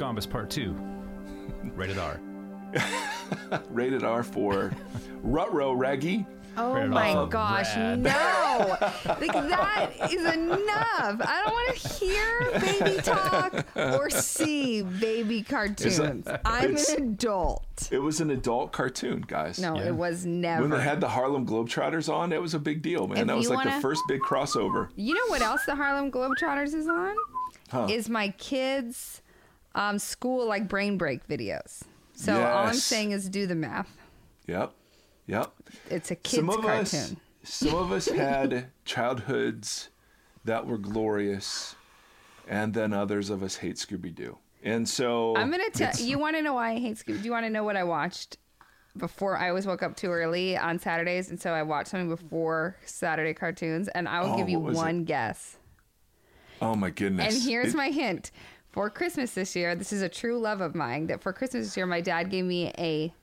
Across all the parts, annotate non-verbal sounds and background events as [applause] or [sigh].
one. Gombis Part Two. Rated R. [laughs] Rated R for Rutro Reggie. Oh Rated my R gosh, rad. no! Like that is enough. I don't want to hear baby talk or see baby cartoons. I'm an adult. It was an adult cartoon, guys. No, Yeah. it was never. When they had the Harlem Globetrotters on, it was a big deal, man. If that was like the wanna- first big crossover. You know what else the Harlem Globetrotters is on? Huh. Is my kids' um, school like brain break videos. So all I'm saying is do the math. Yep. Yep. It's a kids some of cartoon. us some of us [laughs] had childhoods that were glorious and then others of us hate Scooby-Doo. And so I'm gonna tell you. Want to know why I hate Scooby? Do you want to know what I watched before? I always woke up too early on Saturdays, and so I watched something before Saturday cartoons. And I will Oh, give you was it? one guess. Oh my goodness. And here's It- my hint for Christmas this year. This is a true love of mine. That for Christmas this year, my dad gave me a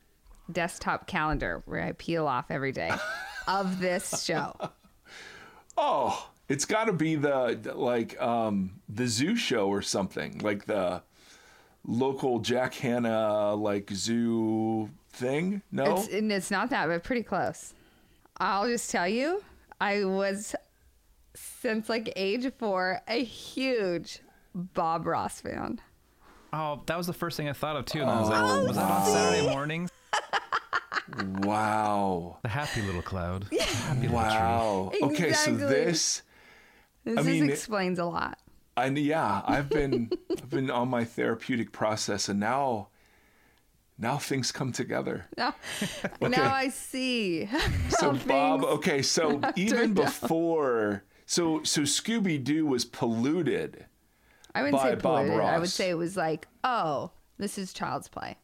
desktop calendar where I peel off every day [laughs] of this show. Oh, it's got to be the like um the zoo show or something. Like the local Jack Hanna like zoo thing? No. It's, and it's not that, but pretty close. I'll just tell you, I was since like age four a huge Bob Ross fan. Oh, that was the first thing I thought of too. And I was like, oh, was that on Saturday mornings? [laughs] wow. The happy little cloud. The happy little tree. Wow. Okay, so Exactly. this This I just mean, it- explains a lot. I yeah, I've been [laughs] I've been on my therapeutic process and now now things come together. Now, [laughs] now I see. So Bob, okay, so even turned out. before so so Scooby Doo was polluted. I wouldn't say Bob polluted. I would say it was like, oh, this is child's play.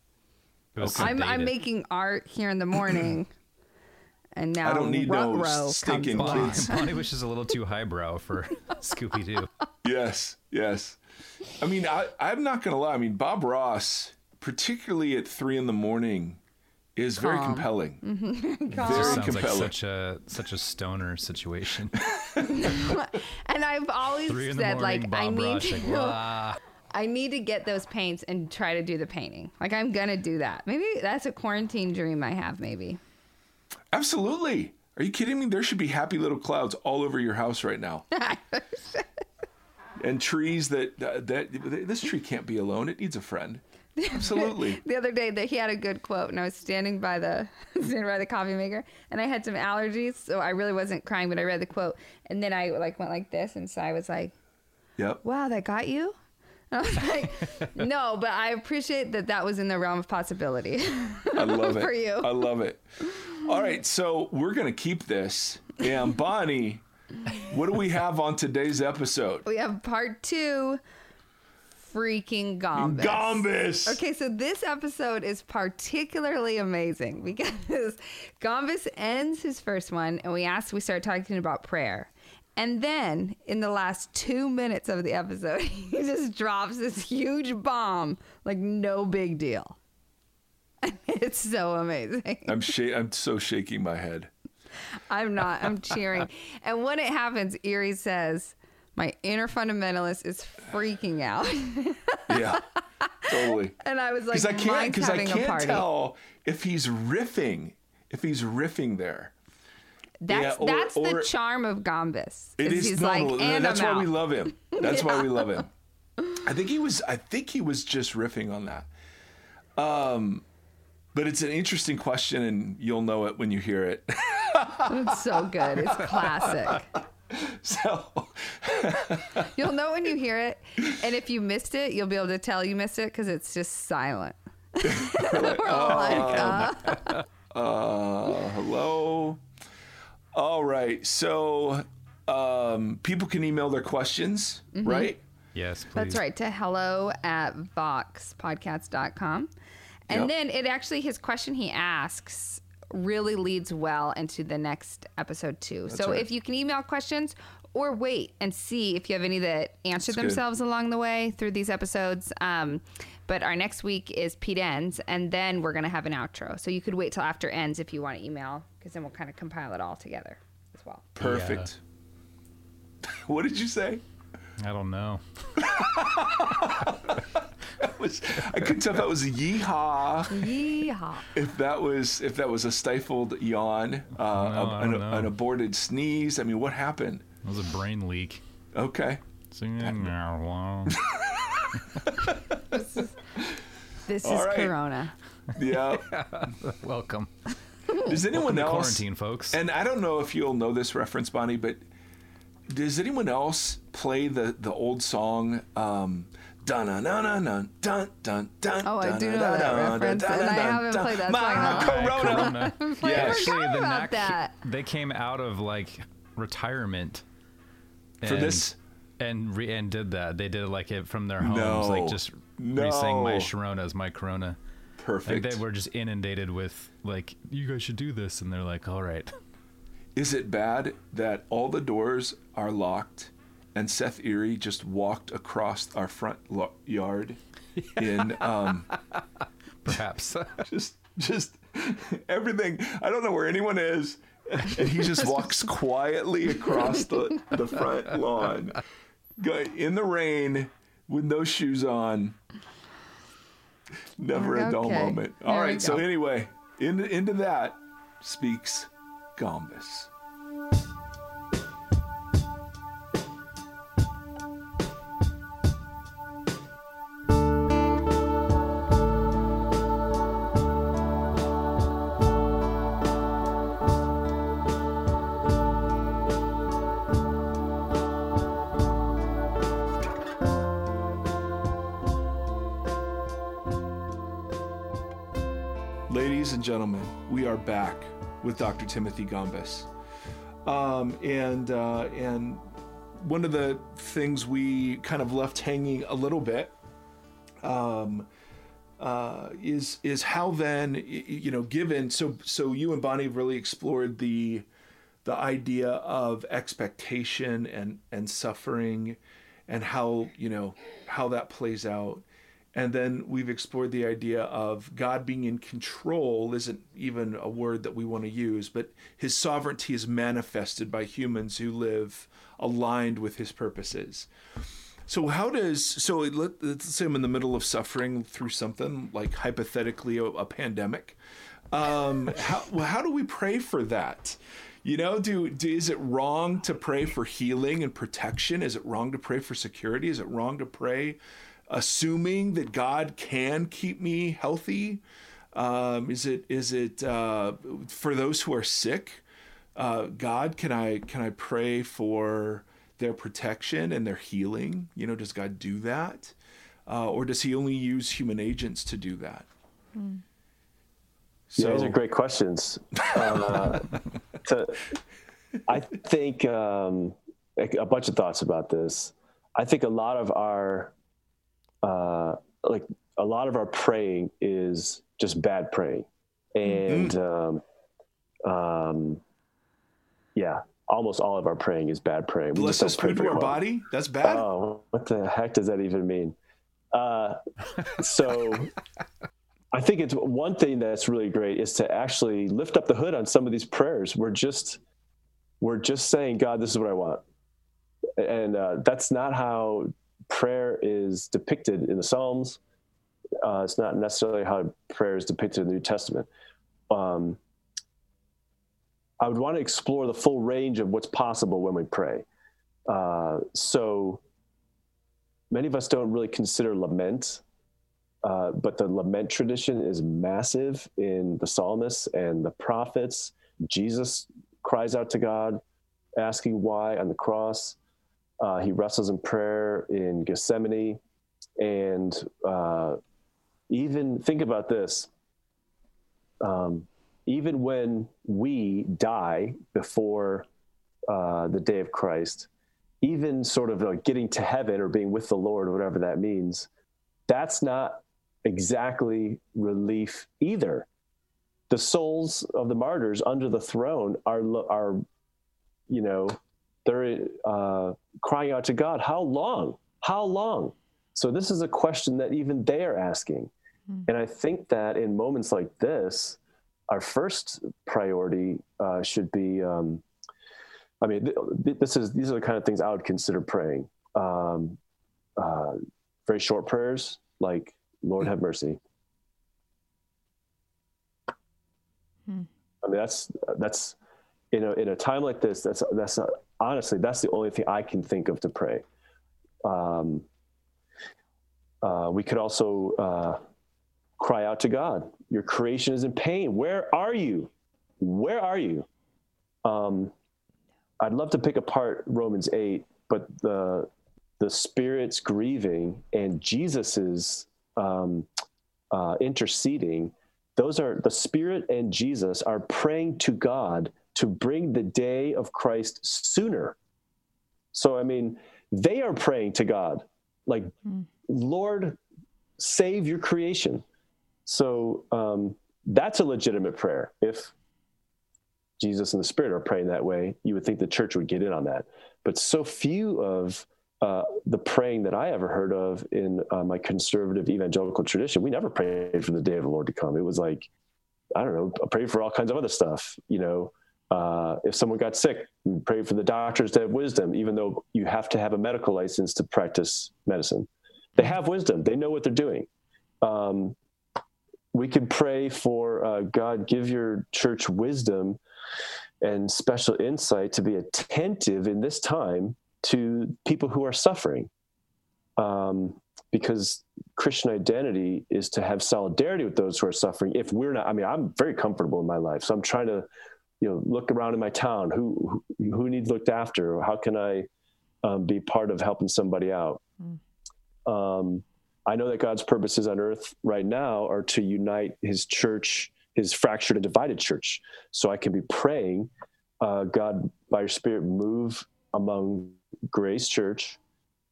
It was I'm, I'm sedated. making art here in the morning, [clears throat] and now I don't need no Ruh-roh comes stinking along. kids. [laughs] Bonnie Wish is a little too highbrow for [laughs] Scooby Doo. Yes, yes. I mean, I, I'm not gonna lie. I mean, Bob Ross, particularly at three in the morning, is very Calm. compelling. [laughs] Mm-hmm. Very Sounds like such a such a stoner situation. [laughs] [laughs] And I've always Three in the said morning, like Bob I need Ross, like, to, "Wah." I need to get those paints and try to do the painting. Like I'm gonna do that. Maybe that's a quarantine dream I have. Maybe. Absolutely. Are you kidding me? There should be happy little clouds all over your house right now, and trees that that this tree can't be alone. It needs a friend. Absolutely. [laughs] the other day that he had a good quote and I was standing by the [laughs] standing by the coffee maker and I had some allergies so I really wasn't crying but I read the quote and then I like went like this and so I was like Yep. wow that got you and [laughs] I was like no but I appreciate that that was in the realm of possibility I love it. For you. I love it. All right, so we're gonna keep this. And Bonnie, what do we have on today's episode? we have part two freaking Gombis. Gombis. Okay, so this episode is particularly amazing because [laughs] Gombis ends his first one, and we asked, we start talking about prayer. And then in the last two minutes of the episode, [laughs] he just drops this huge bomb, like no big deal. [laughs] It's so amazing. I'm sh- I'm so shaking my head. I'm not, I'm cheering. And when it happens, Erre says, My inner fundamentalist is freaking out. [laughs] Yeah, totally. and I was like, Because I can't because I can't tell if he's riffing if he's riffing there. That's Yeah, or- that's the charm of Gombis. It is he's no, like, no, and that's I'm why we love him. [laughs] That's why we love him. I think he was I think he was just riffing on that. Um but it's an interesting question and you'll know it when you hear it. It's so good. It's classic. [laughs] [laughs] so [laughs] You'll know when you hear it, and if you missed it, you'll be able to tell you missed it because it's just silent. [laughs] We're all like, uh, Uh, hello. All right. So um, people can email their questions, Mm-hmm. right? Yes, please. that's right, to hello at voxpodcast.com. And Yep. then it actually, his question he asks really leads well into the next episode, too. so right. if you can email questions or wait and see if you have any that answer That's good. themselves along the way through these episodes. Um, but our next week is Pete Enns, and then we're going to have an outro. So you could wait till after Enns if you want to email, because then we'll kind of compile it all together as well. Perfect. [laughs] what did you say? I don't know. [laughs] That was, I couldn't tell if that was a yeehaw. Yeehaw. If that was if that was a stifled yawn, uh, I an, an aborted sneeze. I mean, what happened? It was a brain leak. Okay. Singing now, wow. This is, this is right. Corona. Yeah. [laughs] Welcome. Does anyone Welcome to else? quarantine, folks. And I don't know if you'll know this reference, Bonnie, but does anyone else play the the old song? Um, dun dun dun dun dun dun dun. Oh, I do know that reference, and I haven't played that My song while. Corona. Yeah, actually, the Knack, they came out of like retirement For this? and re- and did that. They did it like it from their homes, No. like just re-sang "My No. Sharona" as "My Corona." Like Perfect. they were just inundated with like, "You guys should do this," and they're like, "All right." Is it bad that all the doors are locked and Seth Erre just walked across our front lo- yard [laughs] in um, Perhaps. [laughs] just just everything. I don't know where anyone is, and he just [laughs] walks quietly across the the front lawn, go- in the rain with no shoes on. Never a dull moment. All There right, so anyway, into into that speaks Gombis. Ladies and gentlemen, we are back with Dr. Timothy Gombis. Um, and uh, and one of the things we kind of left hanging a little bit um, uh, is is how then you know given so so you and Bonnie really explored the the idea of expectation and and suffering and how you know how that plays out and then we've explored the idea of God being in control isn't even a word that we want to use, but his sovereignty is manifested by humans who live aligned with his purposes. So how does so let, let's say I'm in the middle of suffering through something like hypothetically a, a pandemic. Um, how how do we pray for that? You know, do, do is it wrong to pray for healing and protection? Is it wrong to pray for security? Is it wrong to pray assuming that God can keep me healthy? Um, is it is it uh, for those who are sick? Uh, God, can I can I pray for their protection and their healing? You know, does God do that, uh, or does He only use human agents to do that? Yeah, these are great questions. Uh, to, I think um, a bunch of thoughts about this. I think a lot of our, uh, like a lot of our praying is just bad praying, and um, um, yeah, almost all of our praying is bad praying. We Bless us pray food to our well. body. That's bad. Oh, what the heck does that even mean? Uh, so I think it's one thing that's really great is to actually lift up the hood on some of these prayers. We're just we're just saying, God, this is what I want, and uh, that's not how prayer is depicted in the Psalms. Uh, it's not necessarily how prayer is depicted in the New Testament. Um, I would want to explore the full range of what's possible when we pray. Uh, so many of us don't really consider lament, uh, but the lament tradition is massive in the psalmists and the prophets. Jesus cries out to God, asking why on the cross. Uh, he wrestles in prayer in Gethsemane. And uh, even think about this um, even when we die before uh, the day of Christ, even sort of like getting to heaven or being with the Lord, whatever that means, that's not exactly relief either. The souls of the martyrs under the throne are, are you know, they're uh, crying out to God, how long? How long? So this is a question that even they are asking. And I think that in moments like this, our first priority uh, should be um, I mean, th- th- this is these are the kind of things I would consider praying. Um, uh, very short prayers, like "Lord have mercy." Hmm. I mean, that's that's in a in a time like this. That's that's uh, honestly that's the only thing I can think of to pray. Um, uh, we could also uh, cry out to God. Your creation is in pain. Where are you? Where are you? Um, I'd love to pick apart Romans 8, but the the Spirit's grieving and Jesus's um, uh, interceding. Those are the Spirit and Jesus are praying to God to bring the day of Christ sooner. So I mean, they are praying to God, like, Mm. Lord, save your creation. So um, that's a legitimate prayer. If Jesus and the Spirit are praying that way, you would think the church would get in on that. But so few of uh, the praying that I ever heard of in uh, my conservative evangelical tradition, we never prayed for the day of the Lord to come. It was like, I don't know, pray for all kinds of other stuff. You know, uh, if someone got sick, pray for the doctors to have wisdom, even though you have to have a medical license to practice medicine. They have wisdom, they know what they're doing. Um, we can pray for uh, God, give your church wisdom and special insight to be attentive in this time to people who are suffering. Um, because Christian identity is to have solidarity with those who are suffering. If we're not, I mean, I'm very comfortable in my life, so I'm trying to, you know, look around in my town. Who who, who needs looked after? How can I um, be part of helping somebody out? Um, I know that God's purposes on earth right now are to unite His church, His fractured and divided church. So I can be praying, uh, God, by Your Spirit, move among Grace Church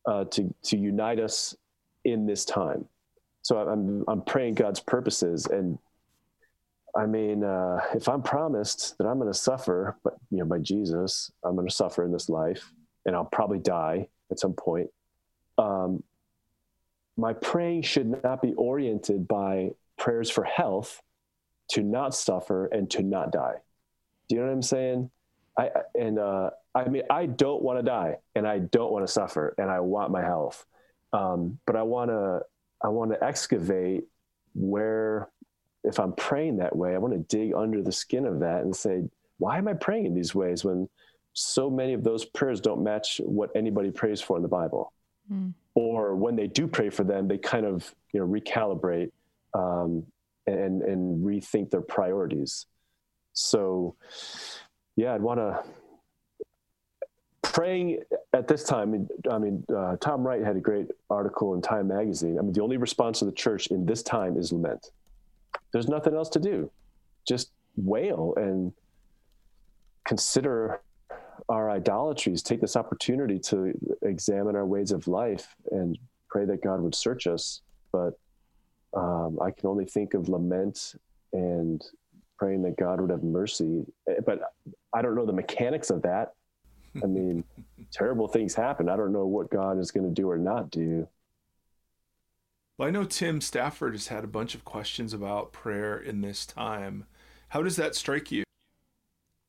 uh, to to unite us in this time. So I'm I'm praying God's purposes, and I mean, uh, if I'm promised that I'm going to suffer, but you know, by Jesus, I'm going to suffer in this life, and I'll probably die at some point. Um, my praying should not be oriented by prayers for health, to not suffer and to not die. Do you know what I'm saying? I and uh, I mean, I don't want to die, and I don't want to suffer, and I want my health, um, but I want to I want to excavate where, if I'm praying that way, I want to dig under the skin of that and say, why am I praying in these ways when so many of those prayers don't match what anybody prays for in the Bible? Mm. Or when they do pray for them, they kind of you know recalibrate um, and and rethink their priorities. So, yeah, I'd want to praying at this time. I mean, uh, Tom Wright had a great article in Time Magazine. I mean, the only response of the church in this time is lament. There's nothing else to do. Just wail and consider our idolatries. Take this opportunity to examine our ways of life and pray that God would search us. But um, I can only think of lament and praying that God would have mercy. But I don't know the mechanics of that. I mean, [laughs] terrible things happen. I don't know what God is going to do or not do. Well, I know Tim Stafford has had a bunch of questions about prayer in this time. How does that strike you?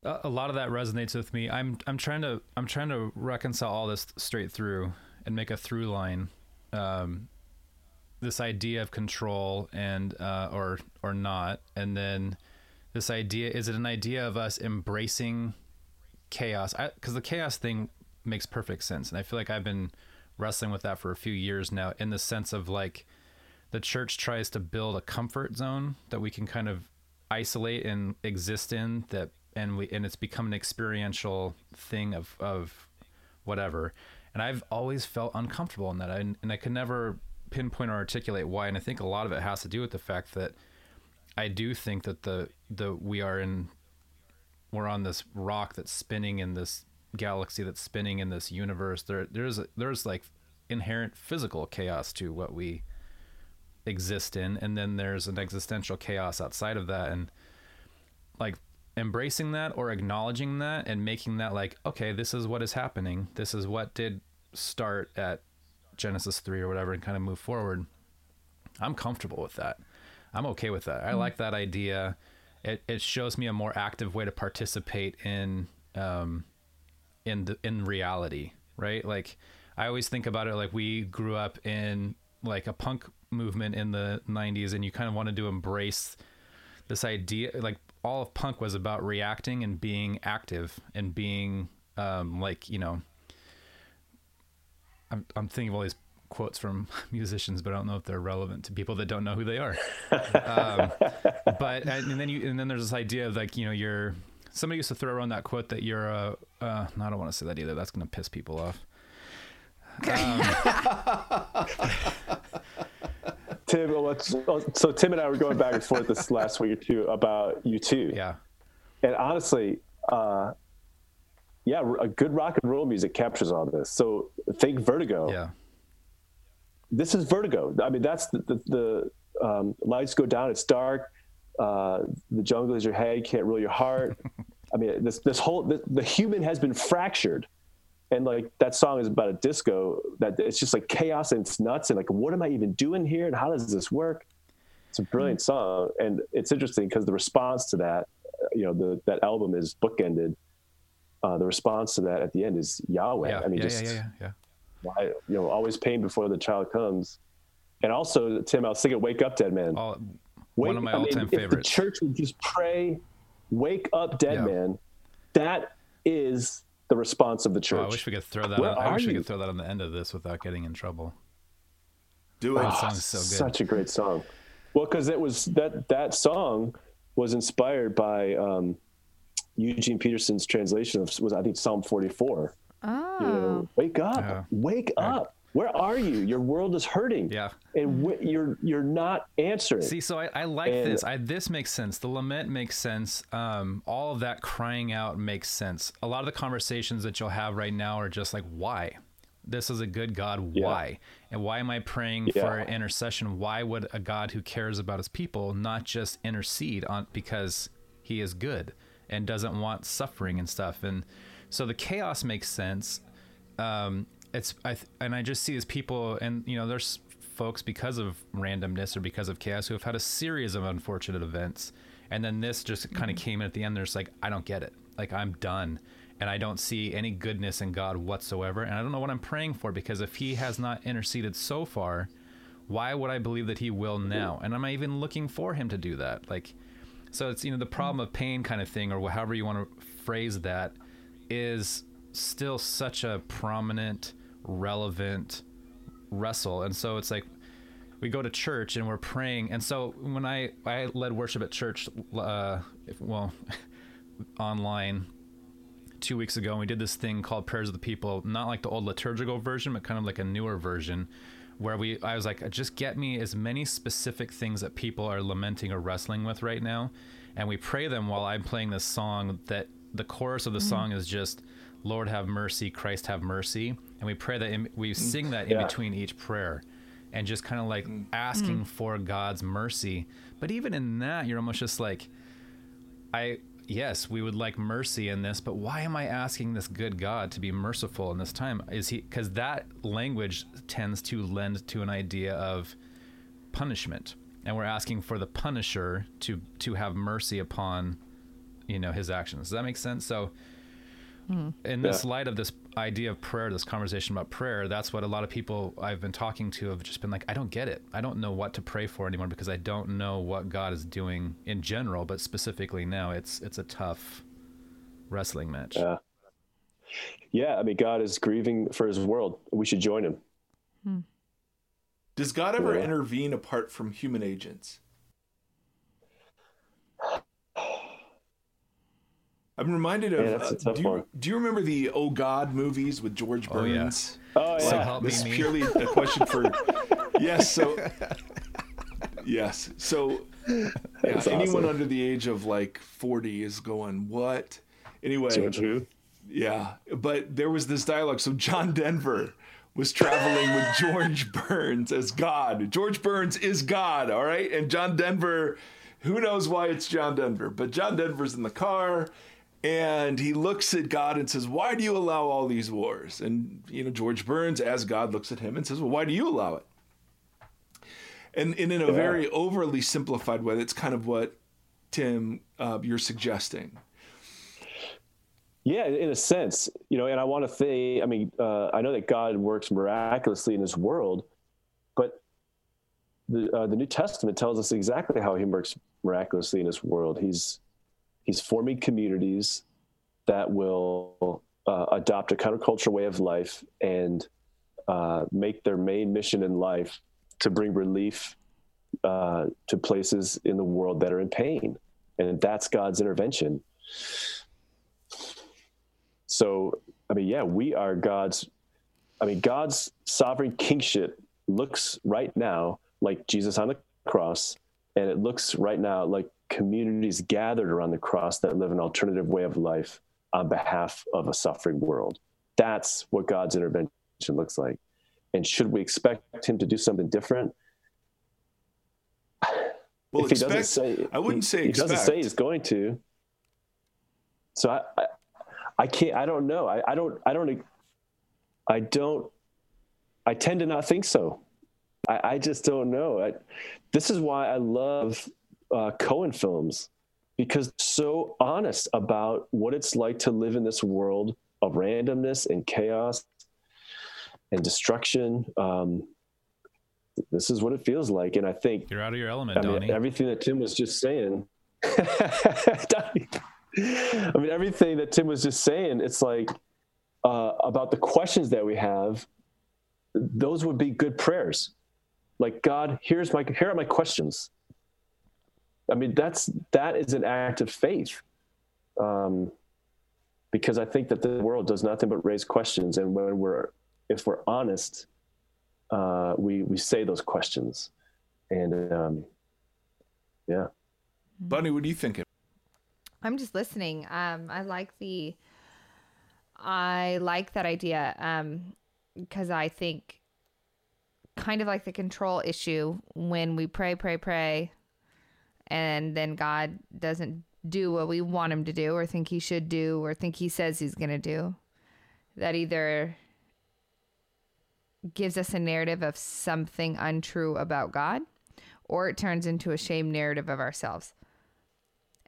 A lot of that resonates with me. I'm I'm trying to I'm trying to reconcile all this straight through and make a through line. Um, this idea of control and uh, or or not, and then this idea is it an idea of us embracing chaos? Because the chaos thing makes perfect sense, and I feel like I've been wrestling with that for a few years now, in the sense of like the church tries to build a comfort zone that we can kind of isolate and exist in that and we and it's become an experiential thing of of whatever. And i've always felt uncomfortable in that. I, and i could never pinpoint or articulate why. And i think a lot of it has to do with the fact that i do think that the the we are in we're on this rock that's spinning in this galaxy that's spinning in this universe. There there's there's like inherent physical chaos to what we exist in and then there's an existential chaos outside of that. And like embracing that or acknowledging that and making that like okay this is what is happening. This is what did start at genesis 3 or whatever and kind of move forward. I'm comfortable with that. I'm okay with that. I like that idea. It, it shows me a more active way to participate in um, in the, in reality, right? Like I always think about it like we grew up in like a punk movement in the 90s and you kind of wanted to embrace this idea like all of punk was about reacting and being active and being um, like you know I'm, I'm thinking of all these quotes from [laughs] musicians but i don't know if they're relevant to people that don't know who they are. Um, but and then you and then there's this idea of like you know you're somebody used to throw around that quote that you're a uh, no, i don't want to say that either. That's going to piss people off [laughs] Tim, so Tim and I were going back and forth this last week or two about U2. yeah And honestly, uh, yeah, a good rock and roll music captures all this. So think Vertigo. yeah This is Vertigo. I mean, that's the, the, the um, lights go down. It's dark. Uh, the jungle is your head. Can't rule your heart. [laughs] I mean, this this whole the, the human has been fractured, and like that song is about a disco that it's just like chaos and it's nuts. And like what am I even doing here? And how does this work? It's a brilliant song, and it's interesting because the response to that, you know, the that album is bookended. Uh, the response to that at the end is Yahweh. yeah. I mean, yeah, just yeah yeah yeah why you know always pain before the child comes. And also tim i was thinking wake up dead man. All wake, one of my I mean, all-time if the favorites. church would just pray wake up dead man that is the response of the church Oh, I wish we could throw that. Where On, I are wish we could throw that on the end of this without getting in trouble. Do it. That song's so good. such a great song well because it was that that song was inspired by um, eugene peterson's translation of was i think psalm 44 Oh. you know, wake up Yeah. wake up where are you your world is hurting Yeah. and wh- you're you're not answering See, so I, I like And- this. I this makes sense. The lament makes sense. Um, all of that crying out makes sense. A lot of the conversations that you'll have right now are just like, why? This is a good God. Yeah. Why? And why am I praying Yeah. for intercession? Why would a God who cares about his people not just intercede on because he is good and doesn't want suffering and stuff? And so the chaos makes sense. Um, it's I th- and I just see as people and you know there's folks because of randomness or because of chaos who have had a series of unfortunate events. And then this just kind of mm-hmm. came in at the end there's like I don't get it. Like I'm done. And I don't see any goodness in God whatsoever. And I don't know what I'm praying for because if he has not interceded so far why would I believe that he will mm-hmm. now? And am I even looking for him to do that? Like so it's you know the problem mm-hmm. of pain kind of thing or however you want to phrase that is still such a prominent relevant wrestle. And so it's like we go to church and we're praying. And so when i i led worship at church uh if, well [laughs] online two weeks ago and we did this thing called prayers of the people not like the old liturgical version but kind of like a newer version where we i was like just get me as many specific things that people are lamenting or wrestling with right now. And we pray them while i'm playing this song that the chorus of the song is just lord have mercy christ have mercy and we pray that in, we mm. sing that in Yeah. between each prayer and just kind of like mm. asking mm. for god's mercy but even in that you're almost just like I yes, we would like mercy in this, but why am I asking this good God to be merciful in this time? Is he because that language tends to lend to an idea of punishment, and we're asking for the punisher to to have mercy upon, you know, his actions. Does that make sense? So, in this Yeah. light of this idea of prayer, this conversation about prayer, that's what a lot of people I've been talking to have just been like, I don't get it. I don't know what to pray for anymore because I don't know what God is doing in general, but specifically now, it's it's a tough wrestling match. Yeah. Yeah, I mean, God is grieving for his world. We should join him. Hmm. Does God ever Yeah. intervene apart from human agents? I'm reminded of. Yeah, that's a uh, do, you, one. do you remember the Oh God movies with George Burns? Oh, yeah. Burns? Oh, So yeah. help this me, is me. purely a question for. [laughs] yes. So. [laughs] Yes. So. Yeah, That's anyone awesome. under the age of like 40 is going, what? Anyway. George who? Yeah, but there was this dialogue. So John Denver was traveling with George [laughs] Burns as God. George Burns is God, all right? And John Denver, who knows why it's John Denver, but John Denver's in the car and he looks at God and says, Why do you allow all these wars? And, you know, George Burns, as God, looks at him and says, Well, why do you allow it? And, and in a very overly simplified way, that's kind of what, Tim, uh, you're suggesting. Yeah, in a sense, you know, and I want to say, I mean, uh, I know that God works miraculously in His world, but the uh, the New Testament tells us exactly how He works miraculously in His world. He's He's forming communities that will uh, adopt a counterculture way of life and uh, make their main mission in life to bring relief uh, to places in the world that are in pain, and that's God's intervention. So, I mean, yeah, we are God's. I mean, God's sovereign kingship looks right now like Jesus on the cross, and it looks right now like communities gathered around the cross that live an alternative way of life on behalf of a suffering world. That's what God's intervention looks like. And should we expect him to do something different? [sighs] Well, if expect, he doesn't say, I wouldn't say he expect. doesn't say he's going to. So I, I, I can't. I don't know. I, I don't. I don't. I don't. I tend to not think so. I, I just don't know. I, this is why I love uh, Coen films because so honest about what it's like to live in this world of randomness and chaos and destruction. Um, this is what it feels like, and I think You're out of your element, I mean, Donnie. everything that Tim was just saying. [laughs] I mean, everything that Tim was just saying, it's like uh, about the questions that we have. Those would be good prayers. Like God, here's my here are my questions. I mean, that's that is an act of faith, um, because I think that the world does nothing but raise questions, and when we're if we're honest, uh, we we say those questions, and um, yeah. Bunny, what are you thinking? I'm just listening. Um, I like the, I like that idea. Um, because I think, kind of like the control issue, when we pray, pray, pray, and then God doesn't do what we want Him to do, or think He should do, or think He says He's going to do, that either gives us a narrative of something untrue about God, or it turns into a shame narrative of ourselves.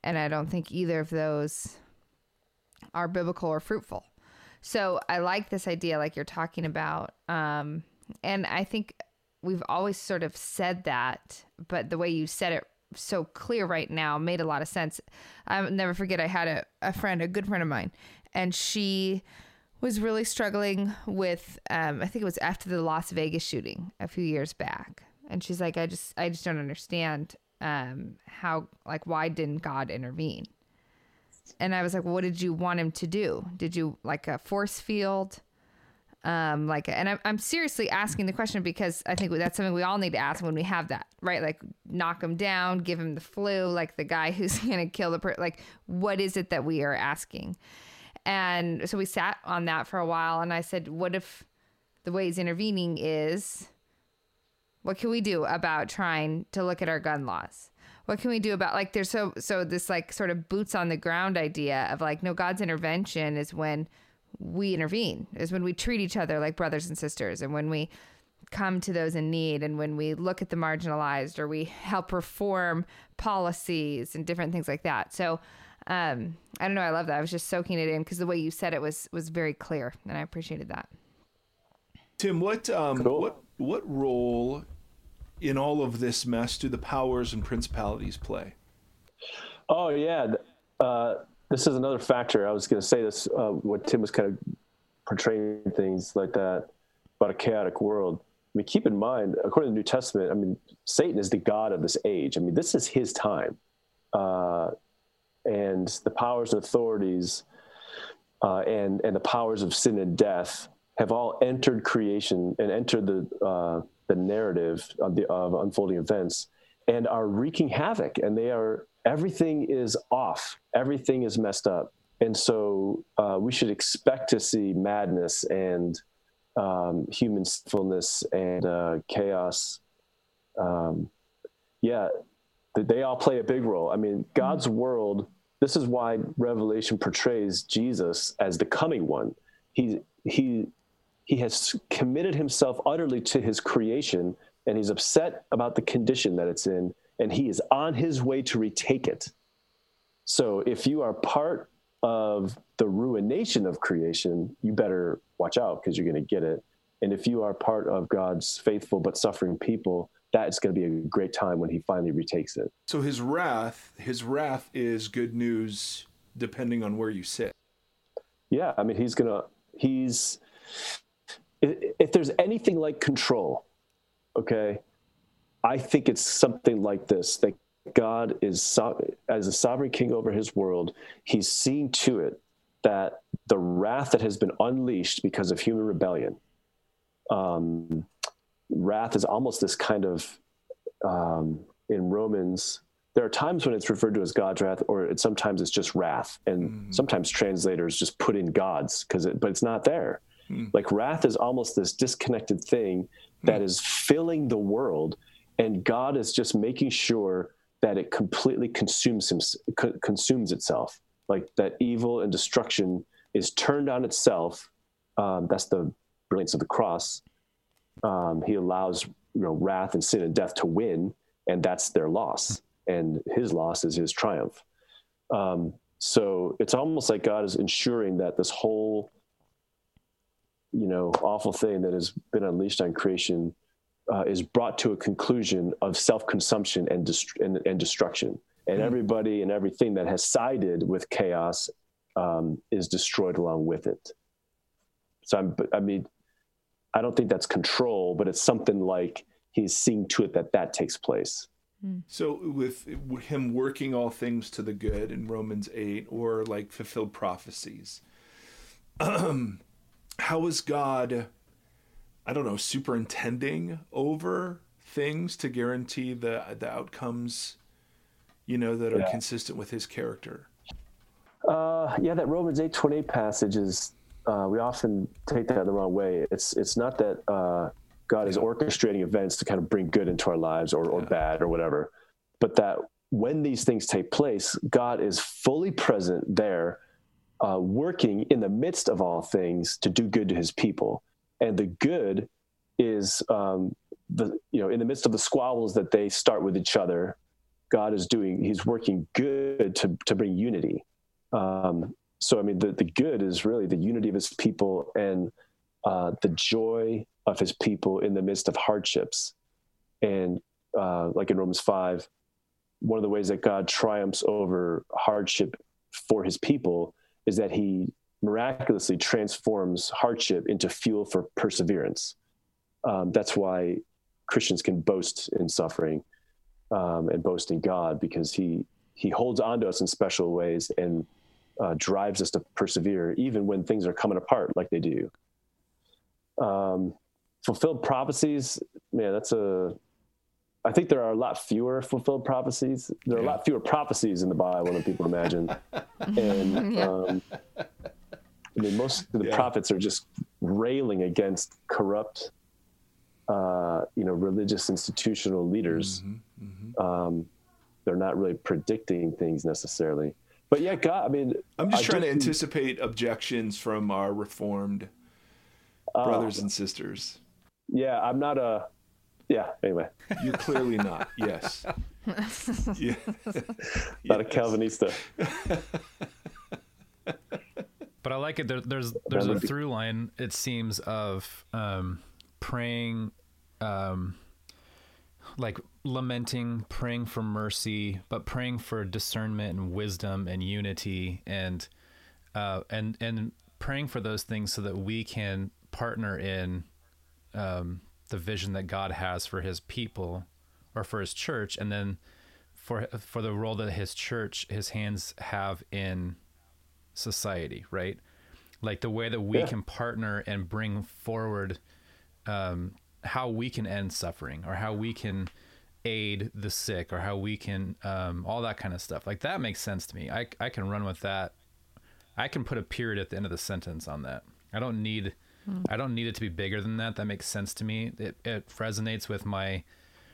And I don't think either of those are biblical or fruitful. So I like this idea, like you're talking about. Um, and I think we've always sort of said that, but the way you said it so clear right now made a lot of sense. I'll never forget, I had a, a friend, a good friend of mine, and she was really struggling with um, I think it was after the Las Vegas shooting a few years back. And she's like, I just I just don't understand um, how like why didn't God intervene? And I was like, well, what did you want him to do? Did you like a force field? Um, like, and I'm, I'm seriously asking the question because I think that's something we all need to ask when we have that, right? Like, knock him down, give him the flu, like the guy [laughs] who's gonna kill the person. Like, what is it that we are asking? And so we sat on that for a while, and I said, what if the way he's intervening is what can we do about trying to look at our gun laws? What can we do about like there's so so this like sort of boots on the ground idea of like no God's intervention is when we intervene is when we treat each other like brothers and sisters and when we come to those in need and when we look at the marginalized or we help reform policies and different things like that. So um, I don't know. I love that. I was just soaking it in because the way you said it was was very clear, and I appreciated that. Tim, what um, Cool. what what role in all of this mess do the powers and principalities play? Oh yeah, uh, this is another factor. I was going to say this. Uh, what Tim was kind of portraying things like that about a chaotic world. I mean, keep in mind, according to the New Testament, I mean, Satan is the god of this age. I mean, this is his time, uh, and the powers and authorities, uh, and and the powers of sin and death have all entered creation and entered the uh, the narrative of the of unfolding events and are wreaking havoc. And they are everything is off, everything is messed up, and so uh, we should expect to see madness and um, human sinfulness and uh, chaos. Um, yeah, they all play a big role. I mean, God's world. This is why Revelation portrays Jesus as the coming one. He he he has committed himself utterly to his creation, and he's upset about the condition that it's in, and he is on his way to retake it. So, if you are part of the ruination of creation, you better watch out because you're going to get it. And if you are part of God's faithful but suffering people, that's going to be a great time when he finally retakes it. So his wrath, his wrath is good news depending on where you sit. Yeah, I mean he's going to he's if there's anything like control, okay? I think it's something like this that God is as a sovereign king over his world, he's seeing to it that the wrath that has been unleashed because of human rebellion um, wrath is almost this kind of um, in Romans. There are times when it's referred to as God's wrath, or it, sometimes it's just wrath, and mm. sometimes translators just put in God's because it, but it's not there. Mm. Like wrath is almost this disconnected thing that mm. is filling the world, and God is just making sure that it completely consumes him, consumes itself. Like that evil and destruction is turned on itself. Um, that's the brilliance of the cross um, he allows you know wrath and sin and death to win, and that's their loss, and his loss is his triumph. Um, so it's almost like God is ensuring that this whole you know awful thing that has been unleashed on creation uh, is brought to a conclusion of self-consumption and, dest- and, and destruction and mm-hmm. everybody and everything that has sided with chaos um, is destroyed along with it so I'm, i mean I don't think that's control, but it's something like he's seeing to it that that takes place. Hmm. So with him working all things to the good in Romans 8 or like fulfilled prophecies, um, [clears throat] how is God, I don't know, superintending over things to guarantee the the outcomes, you know, that are yeah. consistent with his character? Uh, yeah, that Romans 8 28 passage is uh, we often take that the wrong way. It's it's not that uh, God is orchestrating events to kind of bring good into our lives or, or bad or whatever, but that when these things take place, God is fully present there, uh, working in the midst of all things to do good to His people, and the good is um, the you know in the midst of the squabbles that they start with each other, God is doing He's working good to to bring unity. Um, so I mean, the, the good is really the unity of his people and uh, the joy of his people in the midst of hardships. And uh, like in Romans 5, one of the ways that God triumphs over hardship for his people is that he miraculously transforms hardship into fuel for perseverance. Um, that's why Christians can boast in suffering um, and boast in God because he he holds on to us in special ways and uh, drives us to persevere, even when things are coming apart like they do. Um, fulfilled prophecies, man, that's a. I think there are a lot fewer fulfilled prophecies. There are yeah. a lot fewer prophecies in the Bible than people imagine, [laughs] and [laughs] yeah. um, I mean, most of the yeah. prophets are just railing against corrupt, uh, you know, religious institutional leaders. Mm-hmm, mm-hmm. Um, they're not really predicting things necessarily. But yeah, God, I mean, I'm just I trying to anticipate objections from our reformed uh, brothers and sisters. Yeah, I'm not a. Yeah. Anyway, [laughs] you're clearly not. Yes. [laughs] yeah. [laughs] not yes. a Calvinista. But I like it. There, there's there's a through line. It seems of um, praying. Um, like lamenting, praying for mercy, but praying for discernment and wisdom and unity and uh, and and praying for those things so that we can partner in um, the vision that God has for His people or for His church, and then for for the role that His church, His hands have in society, right? Like the way that we yeah. can partner and bring forward um, how we can end suffering or how we can aid the sick or how we can um, all that kind of stuff like that makes sense to me I, I can run with that i can put a period at the end of the sentence on that i don't need hmm. i don't need it to be bigger than that that makes sense to me it, it resonates with my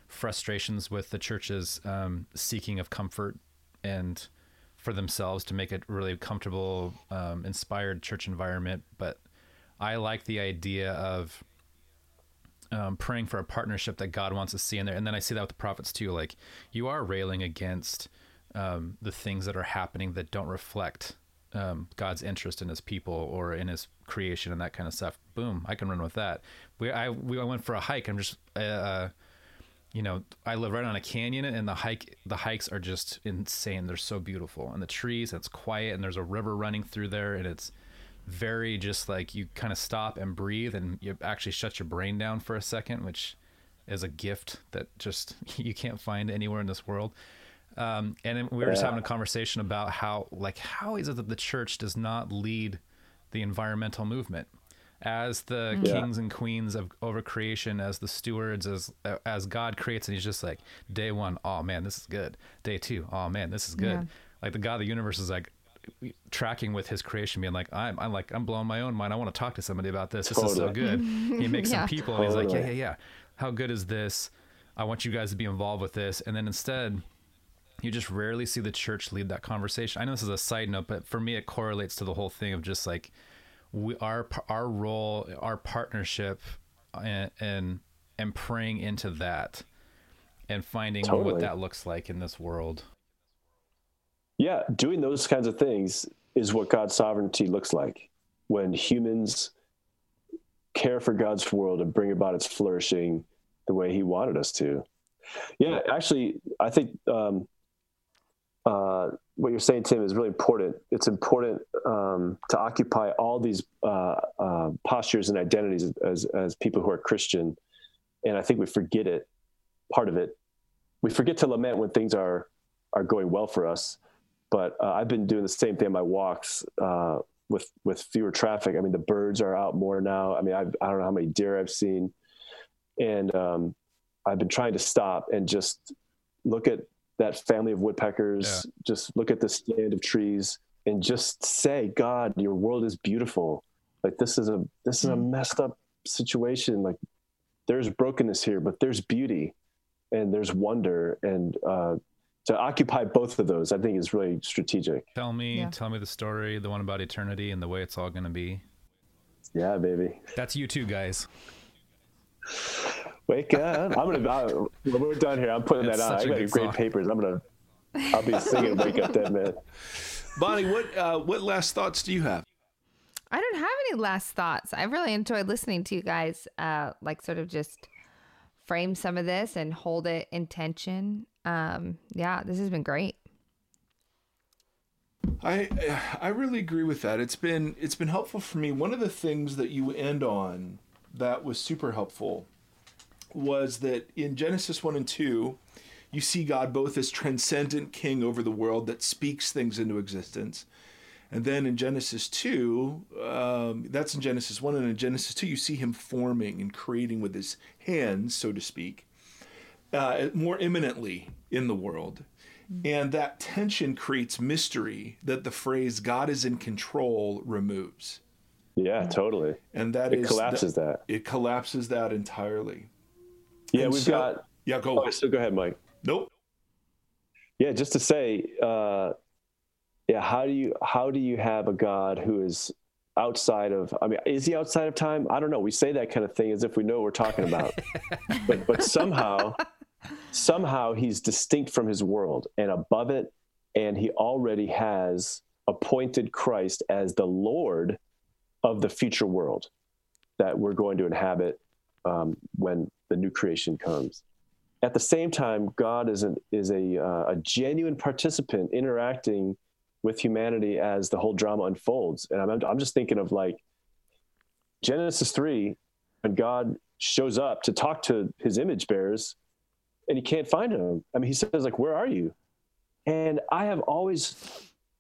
frustrations with the church's um, seeking of comfort and for themselves to make a really comfortable um, inspired church environment but i like the idea of um, praying for a partnership that God wants to see in there. And then I see that with the prophets too. Like you are railing against um, the things that are happening that don't reflect um, God's interest in His people or in His creation and that kind of stuff. Boom, I can run with that. We I we went for a hike. I'm just uh, you know I live right on a canyon and the hike the hikes are just insane. They're so beautiful and the trees. And it's quiet and there's a river running through there and it's very just like you kind of stop and breathe and you actually shut your brain down for a second, which is a gift that just [laughs] you can't find anywhere in this world. Um, and we were just having a conversation about how, like, how is it that the church does not lead the environmental movement as the Yeah. kings and queens of over creation, as the stewards, as as God creates, and He's just like, day one, oh man, this is good. Day two, oh man, this is good. Yeah. Like the God of the universe is like tracking with His creation, being like, I'm, I'm like, I'm blowing my own mind. I want to talk to somebody about this. This is so good. He makes [laughs] Yeah. some people, and He's like, yeah, yeah, yeah. How good is this? I want you guys to be involved with this, and then instead you just rarely see the church lead that conversation. I know this is a side note, but for me, it correlates to the whole thing of just like we our our role, our partnership, and and, and praying into that, and finding what that looks like in this world. Yeah, doing those kinds of things is what God's sovereignty looks like when humans care for God's world and bring about its flourishing the way He wanted us to. Yeah, actually, I think um, uh, what you're saying, Tim, is really important. It's important um, to occupy all these uh, uh, postures and identities as, as people who are Christian. And I think we forget it, part of it. We forget to lament when things are, are going well for us but uh, I've been doing the same thing on my walks uh, with with fewer traffic. I mean, the birds are out more now. I mean, I've, I don't know how many deer I've seen, and um, I've been trying to stop and just look at that family of woodpeckers. Just look at the stand of trees and just say, God, your world is beautiful. Like this is a this is a messed up situation. Like there's brokenness here, but there's beauty and there's wonder and uh, to occupy both of those, I think is really strategic. Tell me, Yeah. tell me the story, the one about eternity and the way it's all going to be. Yeah, baby. That's U2, guys. Wake up. I'm gonna. I, when we're done here, I'm putting It's that on. such I a got great song. papers. I'm gonna. I'll be singing "Wake Up, Dead Man." [laughs] Bonnie, what uh, what last thoughts do you have? I don't have any last thoughts. I've really enjoyed listening to you guys, uh, like sort of just frame some of this and hold it in tension. Um, yeah, this has been great. I I really agree with that. It's been it's been helpful for me. One of the things that you end on that was super helpful was that in Genesis 1 and 2, you see God both as transcendent king over the world that speaks things into existence. And then in Genesis 2, um, that's in Genesis 1, and in Genesis 2, you see him forming and creating with his hands, so to speak, uh, more immanently in the world. And that tension creates mystery that the phrase God is in control removes. Yeah, totally. And that It is collapses that. It collapses that entirely. Yeah, And we've so- got. Yeah, go. Oh, so go ahead, Mike. Nope. Yeah, just to say, uh, yeah, how do you how do you have a God who is outside of? I mean, is he outside of time? I don't know. We say that kind of thing as if we know what we're talking about, [laughs] but but somehow, somehow he's distinct from his world and above it, and he already has appointed Christ as the Lord of the future world that we're going to inhabit um, when the new creation comes at the same time, God is an, is a uh, a genuine participant interacting with humanity as the whole drama unfolds. And I'm I'm just thinking of like Genesis three, when God shows up to talk to his image bearers, and he can't find them. I mean, he says like, "Where are you?" And I have always,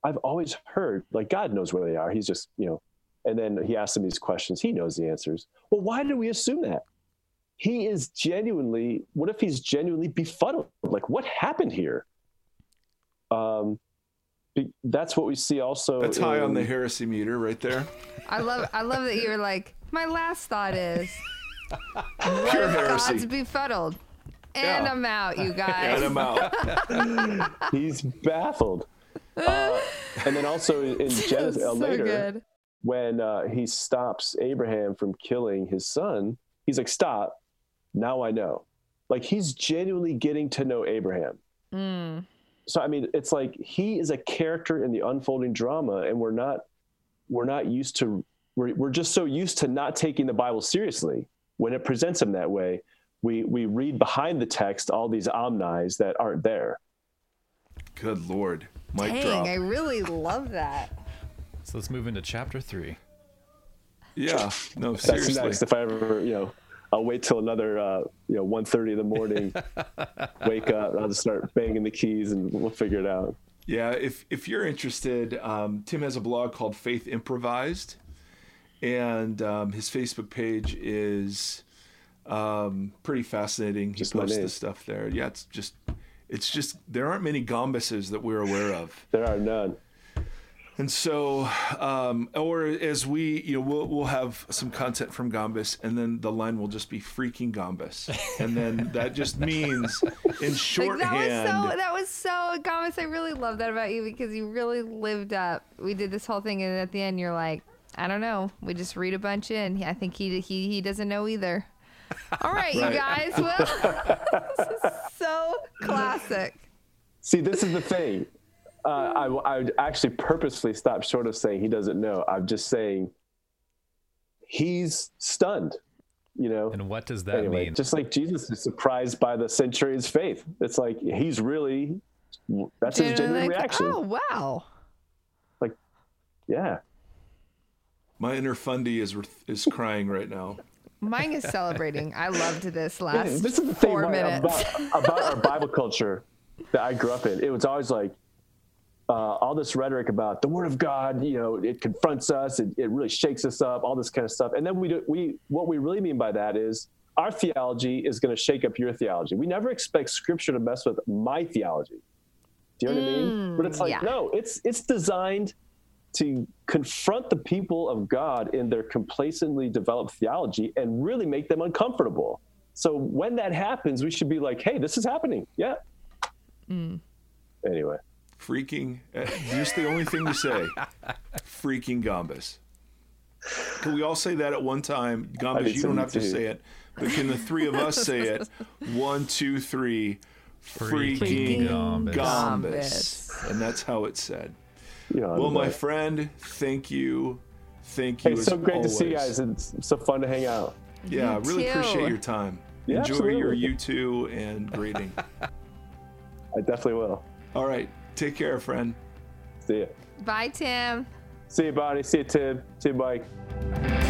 I've always heard like God knows where they are. He's just you know, and then he asks them these questions. He knows the answers. Well, why do we assume that? He is genuinely what if he's genuinely befuddled like what happened here um be- that's what we see also That's high on the heresy meter right there. I love I love that you're like, my last thought is [laughs] Pure God's heresy. befuddled. And Yeah. I'm out, you guys [laughs] And guys. I'm out. [laughs] he's baffled uh, and then also in in Genesis uh, so later good. when uh, he stops Abraham from killing his son he's like stop now I know like he's genuinely getting to know Abraham Mm. so I mean, it's like he is a character in the unfolding drama, and we're not we're not used to we're we're just so used to not taking the Bible seriously when it presents him that way. We we read behind the text all these omnis that aren't there. Good lord, mic Dang, drop. I really love that. So let's move into chapter three. Yeah, no, seriously. That's seriously. next. If I ever, you know, I'll wait till another, uh, you know, 1.30 in the morning, [laughs] wake up, and I'll just start banging the keys, and we'll figure it out. Yeah, if if you're interested, um, Tim has a blog called Faith Improvised, and um, his Facebook page is um, pretty fascinating. He Just posts the stuff there. Yeah, it's just it's just there aren't many Gombises that we're aware of. There are none. And so, um, or as we, you know, we'll we'll have some content from Gombis, and then the line will just be freaking Gombis, and then that just means in Like that was so that was so Gombis, I really love that about you because you really lived up. We did this whole thing and at the end you're like, I don't know. We just read a bunch in. I think he he he doesn't know either. All right, Right. you guys. Well, [laughs] this is so classic. See, this is the thing. Uh, I, I would actually purposely stop short of saying he doesn't know. I'm just saying he's stunned, you know? And what does that anyway, mean? just like Jesus is surprised by the centurion's faith. It's like he's really, that's his genuine like, reaction. Oh wow. Like, yeah. My inner Fundy is is crying right now. Mine is celebrating. I loved this Yeah, last this is the thing four right, minutes. about, about our Bible culture that I grew up in. It was always like uh, all this rhetoric about the Word of God. You know, it confronts us, it, it really shakes us up, all this kind of stuff. And then we do, we what we really mean by that is our theology is going to shake up your theology. We never expect Scripture to mess with my theology. Do you know what I mean? But it's like yeah. no, it's it's designed to confront the people of God in their complacently developed theology and really make them uncomfortable. So when that happens, we should be like, "Hey, this is happening." Yeah. Anyway, Freaking, uh, just the only thing to say. Freaking Gombis. Can we all say that at one time? Gombis, you don't have to something to- say it, but can the three of us say it? One, two, three. Freaking, Freaking Gombis. Gombis. And that's how it's said. you know. Well, my but- friend, thank you. Thank you. hey, as so great to see you guys. It's so fun to hang out. Yeah, You really too. appreciate your time. Yeah, Enjoy your absolutely. you too and greeting. [laughs] I definitely will. All right. Take care, friend. See you. Bye, Tim. See you, Bonnie. See you, Tim. See you, Mike.